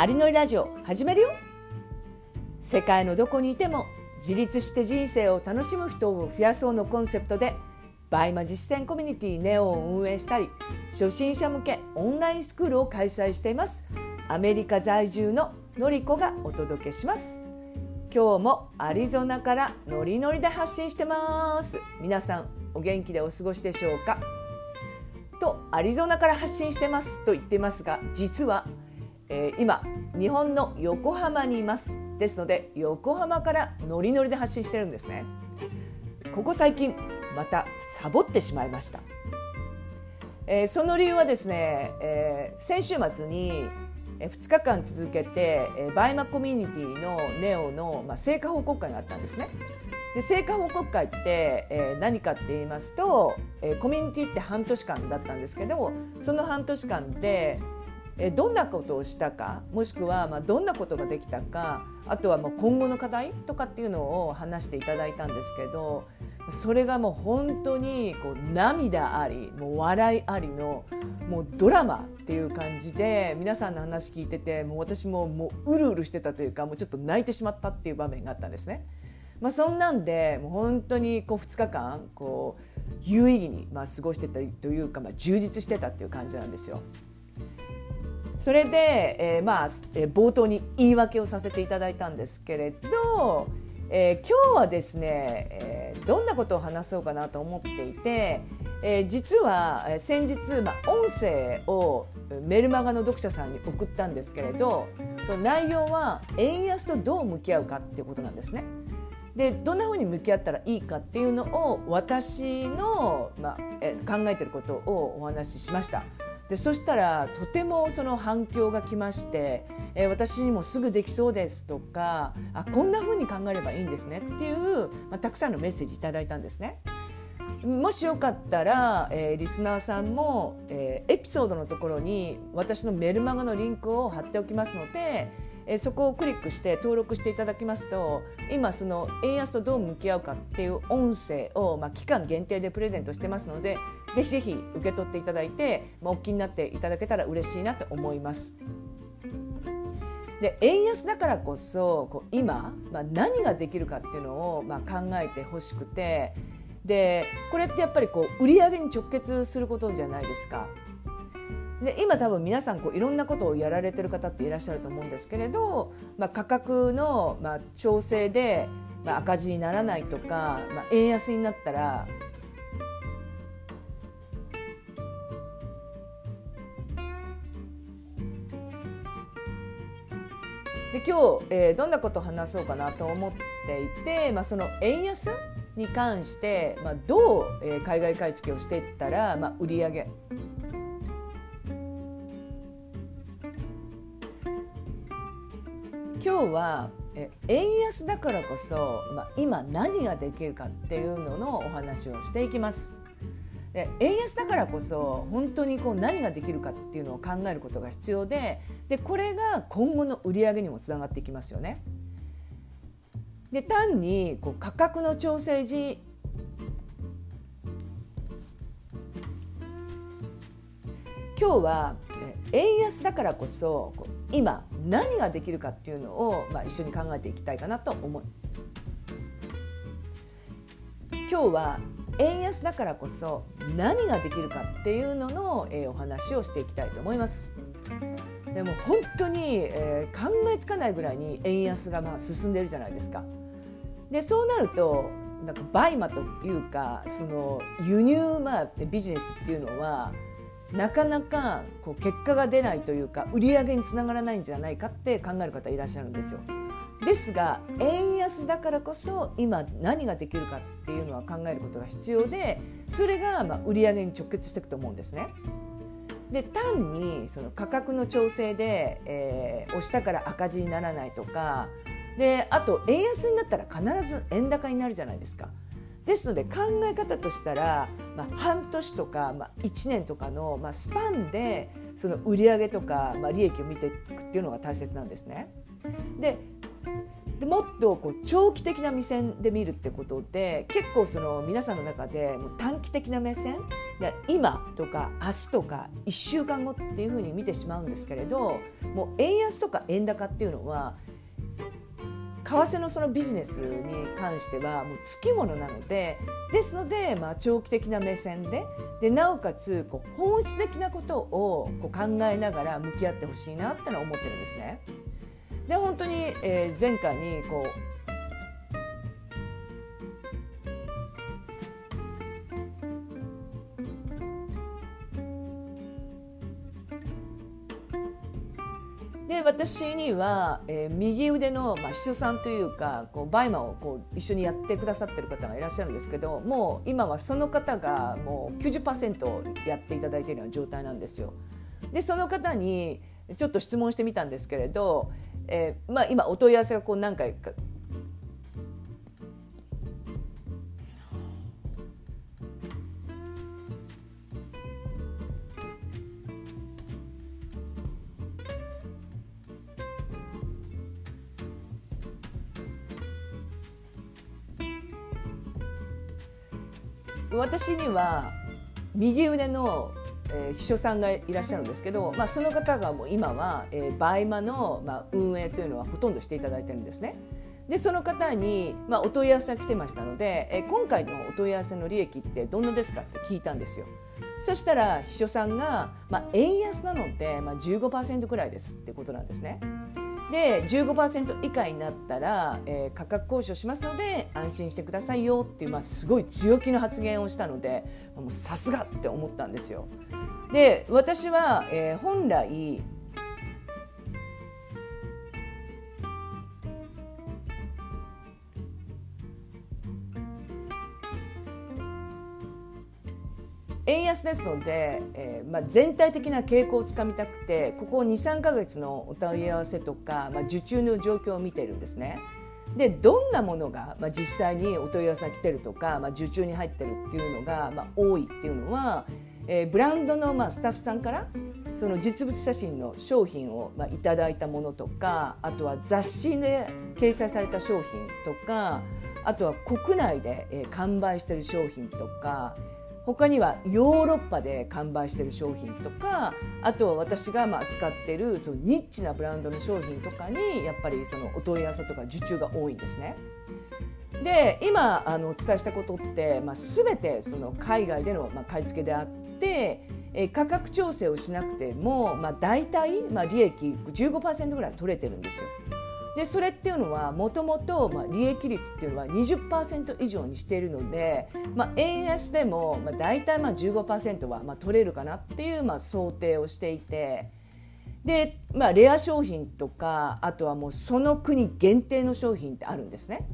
ありのりラジオ始めるよ。世界のどこにいても自立して人生を楽しむ人を増やそうのコンセプトで BUYMA 実践コミュニティネオを運営したり初心者向けオンラインスクールを開催しています。アメリカ在住ののりこがお届けします。今日もアリゾナからノリノリで発信してます。皆さんお元気でお過ごしでしょうか？とアリゾナから発信してますと言ってますが実は、えー、今日本の横浜にいます。ですので横浜からノリノリで発信してるんですね。ここ最近またサボってしまいました、えー、その理由はですね、えー、先週末に2日間続けてバイマコミュニティのネオの、まあ、成果報告会があったんですね。で成果報告会って、えー、何かって言いますと、えー、コミュニティって半年間だったんですけどその半年間で、どんなことをしたかもしくは、ま、どんなことができたかあとはもう今後の課題とかっていうのを話していただいたんですけどそれがもう本当にこう涙ありもう笑いありのもうドラマっていう感じで皆さんの話聞いててもう私ももううるうるしてたというかもうちょっと泣いてしまったっていう場面があったんですね。まあ、そんなんでもう本当にこう2日間こう有意義にま過ごしてたというか、ま、充実してたっていう感じなんですよ。それで、えー、まあ、えー、冒頭に言い訳をさせていただいたんですけれど、えー、今日はですね、えー、どんなことを話そうかなと思っていて、えー、実は先日、まあ、音声をメルマガの読者さんに送ったんですけれどその内容は円安とどう向き合うかっていうことなんですね。でどんなふうに向き合ったらいいかっていうのを私の、まあ、え考えてることをお話ししました。でそしたらとてもその反響が来まして、えー、私にもすぐできそうですとかあこんなふうに考えればいいんですねっていう、まあ、たくさんのメッセージいただいたんですね。もしよかったら、えー、リスナーさんも、えー、エピソードのところに私のメルマガのリンクを貼っておきますのでえそこをクリックして登録していただきますと今その円安とどう向き合うかっていう音声を、まあ、期間限定でプレゼントしてますのでぜひぜひ受け取っていただいて、まあ、お気になっていただけたら嬉しいなと思います。で円安だからこそこう今、まあ、何ができるかっていうのを、まあ、考えてほしくてでこれってやっぱりこう売り上げに直結することじゃないですか。で今多分皆さんこういろんなことをやられてる方っていらっしゃると思うんですけれど、まあ、価格のまあ調整でまあ赤字にならないとか、まあ、円安になったらで今日、えー、どんなことを話そうかなと思っていて、まあ、その円安に関して、まあ、どう、えー、海外買い付けをしていったら、まあ、売り上げ今日は円安だからこそ、まあ、今何ができるかっていうののお話をしていきます。で円安だからこそ本当にこう何ができるかっていうのを考えることが必要ででこれが今後の売り上げにもつながっていきますよね。で単にこう価格の調整時今日は円安だからこそ今何ができるかっていうのを、まあ、一緒に考えていきたいかなと思う今日は円安だからこそ何ができるかっていうのの、えー、お話をしていきたいと思います。でも本当に、えー、考えつかないぐらいに円安がまあ進んでるじゃないですか。でそうなるとなんか BUYMA というかその輸入まあビジネスっていうのはなかなかこう結果が出ないというか売り上げにつながらないんじゃないかって考える方いらっしゃるんですよ。ですが円安だからこそ今何ができるかっていうのは考えることが必要でそれがまあ売り上げに直結していくと思うんですね。で単にその価格の調整で、えー、押したから赤字にならないとかであと円安になったら必ず円高になるじゃないですか。ですので考え方としたら、まあ、半年とか、まあ、1年とかの、まあ、スパンでその売上とか、まあ、利益を見ていくっていうのが大切なんですね。ででもっとこう長期的な目線で見るってことで結構その皆さんの中でもう短期的な目線で今とか明日とか1週間後っていうふうに見てしまうんですけれどもう円安とか円高っていうのは為替のそのビジネスに関してはもうつきものなのでですので、まあ、長期的な目線ででなおかつこう本質的なことをこう考えながら向き合ってほしいなってのは思ってるんですね。で本当に、えー、前回にこうで私には、えー、右腕の、まあ、秘書さんというかこう BUYMA をこう一緒にやってくださってる方がいらっしゃるんですけどもう今はその方がもう90%やっていただいているような状態なんですよ。でその方にちょっと質問してみたんですけれど、えーまあ、今お問い合わせがこう何回か私には右腕の、えー、秘書さんがいらっしゃるんですけど、まあ、その方がもう今は、えー、 BUYMA の、まあ、運営というのはほとんどしていただいてるんですね。でその方に、まあ、お問い合わせが来てましたので、えー、今回のお問い合わせの利益ってどんなですかって聞いたんですよ。そしたら秘書さんが、まあ、円安なので、まあ、15%くらいですってことなんですね。で15%以下になったら、えー、価格交渉しますので安心してくださいよっていう、まあ、すごい強気の発言をしたのでさすがって思ったんですよ。で私は、えー、本来円安ですので、えーまあ、全体的な傾向をつかみたくてここ23か月のお問い合わせとか、まあ、受注の状況を見てるんですね。でどんなものが、まあ、実際にお問い合わせが来てるとか、まあ、受注に入ってるっていうのが、まあ、多いっていうのは、えー、ブランドの、まあ、スタッフさんからその実物写真の商品を、まあ、いただいたものとかあとは雑誌で掲載された商品とかあとは国内で、えー、完売してる商品とか他にはヨーロッパで完売している商品とかあとは私がまあ使っているそのニッチなブランドの商品とかにやっぱりそのお問い合わせとか受注が多いんですね。で今あのお伝えしたことって、まあ、全てその海外でのまあ買い付けであってえ価格調整をしなくても、まあ、大体、まあ、利益15%ぐらい取れてるんですよ。でそれっていうのはもともと利益率っていうのは20%以上にしているので、まあ、円安でも、まあ、大体まあ15%はまあ取れるかなっていうまあ想定をしていてで、まあ、レア商品とかあとはもうその国限定の商品ってあるんですね。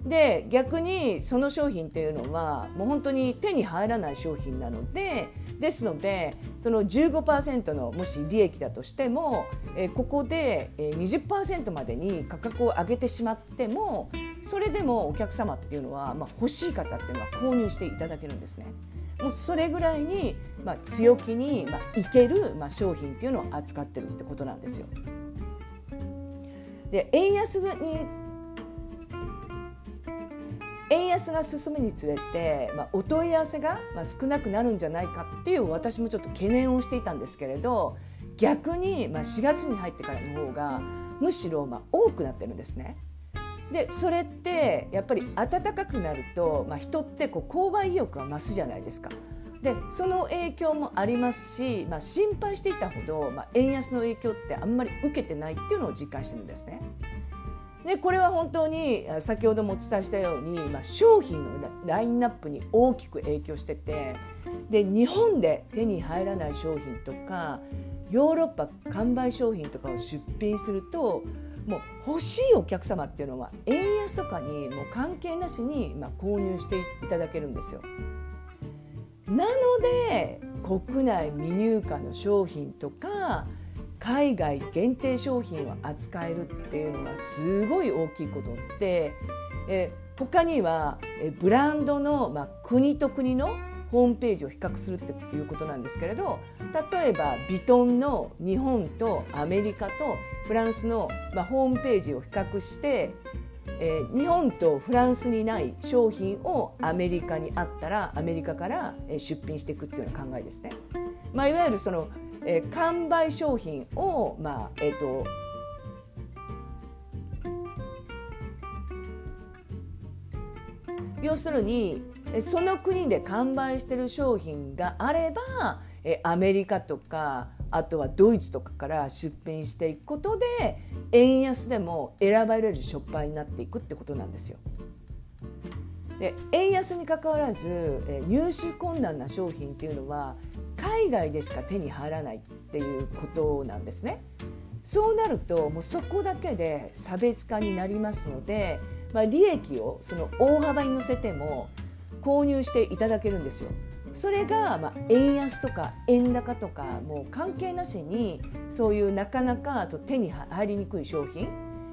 で逆にその商品っていうのはもう本当に手に入らない商品なのでですのでその15%のもし利益だとしても、えー、ここで20%までに価格を上げてしまってもそれでもお客様っていうのは、まあ、欲しい方っていうのは購入していただけるんですね。もうそれぐらいに、まあ、強気に、まあ、いける、まあ、商品っていうのを扱ってるってことなんですよ。で円安に円安が進むにつれて、まあ、お問い合わせが少なくなるんじゃないかっていう私もちょっと懸念をしていたんですけれど逆にまあ4月に入ってからの方がむしろまあ多くなってるんですね。でそれってやっぱり暖かくなると、まあ、人ってこう購買意欲が増すじゃないですか。でその影響もありますし、まあ、心配していたほど、まあ、円安の影響ってあんまり受けてないっていうのを実感してるんですね。でこれは本当に先ほどもお伝えしたように、まあ、商品のラインナップに大きく影響しててで日本で手に入らない商品とかヨーロッパ完売商品とかを出品するともう欲しいお客様っていうのは円安とかにもう関係なしに、まあ、購入していただけるんですよ。なので国内未入荷の商品とか海外限定商品を扱えるっていうのはすごい大きいことって、え他にはえブランドの、まあ、国と国のホームページを比較するっていうことなんですけれど例えばビトンの日本とアメリカとフランスの、まあ、ホームページを比較してえー、日本とフランスにない商品をアメリカにあったらアメリカから出品していくっていうような考えですね。まあ、いわゆるその、えー、完売商品を、まあえーと要するにその国で完売してる商品があればアメリカとかあとはドイツとかから出品していくことで円安でも選ばれるショッパーになっていくってことなんですよ。で円安にかかわらず入手困難な商品っていうのは海外でしか手に入らないっていうことなんですね。そうなるともうそこだけで差別化になりますので、まあ、利益をその大幅に乗せても購入していただけるんですよ。それが、まあ、円安とか円高とかもう関係なしにそういうなかなかと手に入りにくい商品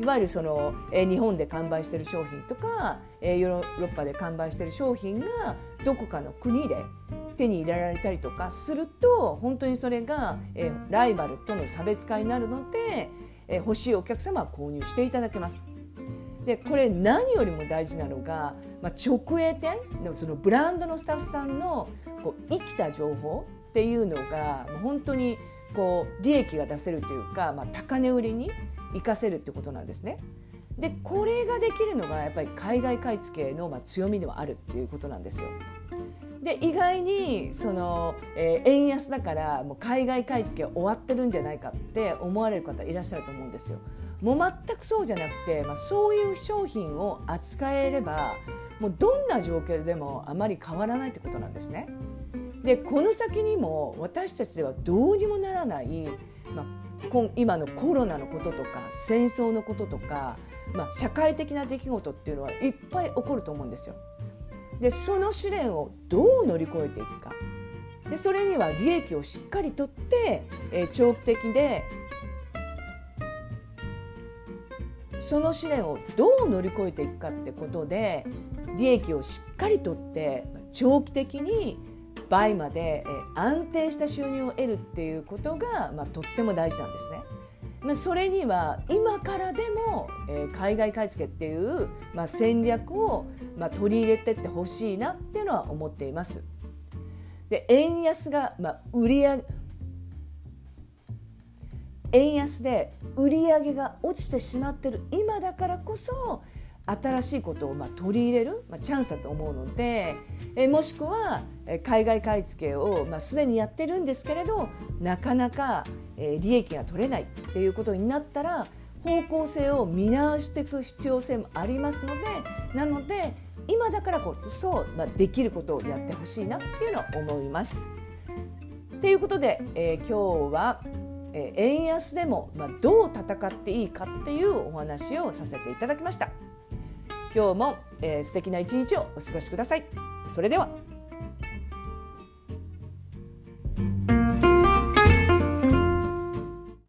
いわゆるその、え、日本で完売している商品とか、え、ヨーロッパで完売している商品がどこかの国で手に入れられたりとかすると本当にそれが、えー、ライバルとの差別化になるので、えー、欲しいお客様は購入していただけます。でこれ何よりも大事なのが、まあ、直営店でそのブランドのスタッフさんのこう生きた情報っていうのが本当にこう利益が出せるというか、まあ、高値売りに生かせるってことなんですね。でこれができるのがやっぱり海外買い付けのまあ強みではあるっていうことなんですよ。で意外にその、えー、円安だからもう海外買い付け終わってるんじゃないかって思われる方いらっしゃると思うんですよ。もう全くそうじゃなくて、まあ、そういう商品を扱えればもうどんな状況でもあまり変わらないってことなんですね。でこの先にも私たちではどうにもならない、まあ、今のコロナのこととか戦争のこととか、まあ、社会的な出来事っていうのはいっぱい起こると思うんですよ。でその試練をどう乗り越えていくかでそれには利益をしっかりとって、えー、長期的でその試練をどう乗り越えていくかってことで利益をしっかりとって長期的に倍まで安定した収入を得るっていうことが、まあ、とっても大事なんですね。まあ、それには今からでも、えー、海外買い付けっていう、まあ、戦略を、まあ、取り入れてってほしいなっていうのは思っています。で円安が、まあ、売り上げ円安で売り上げが落ちてしまってる今だからこそ新しいことをまあ取り入れる、まあ、チャンスだと思うのでえもしくは海外買い付けをまあすでにやってるんですけれどなかなかえ利益が取れないっていうことになったら方向性を見直していく必要性もありますのでなので今だからこそ、まあ、できることをやってほしいなっていうのは思います。ということで、えー、今日はえ円安でも、まあ、どう戦っていいかっていうお話をさせていただきました今日も、えー、素敵な一日をお過ごしください。それでは。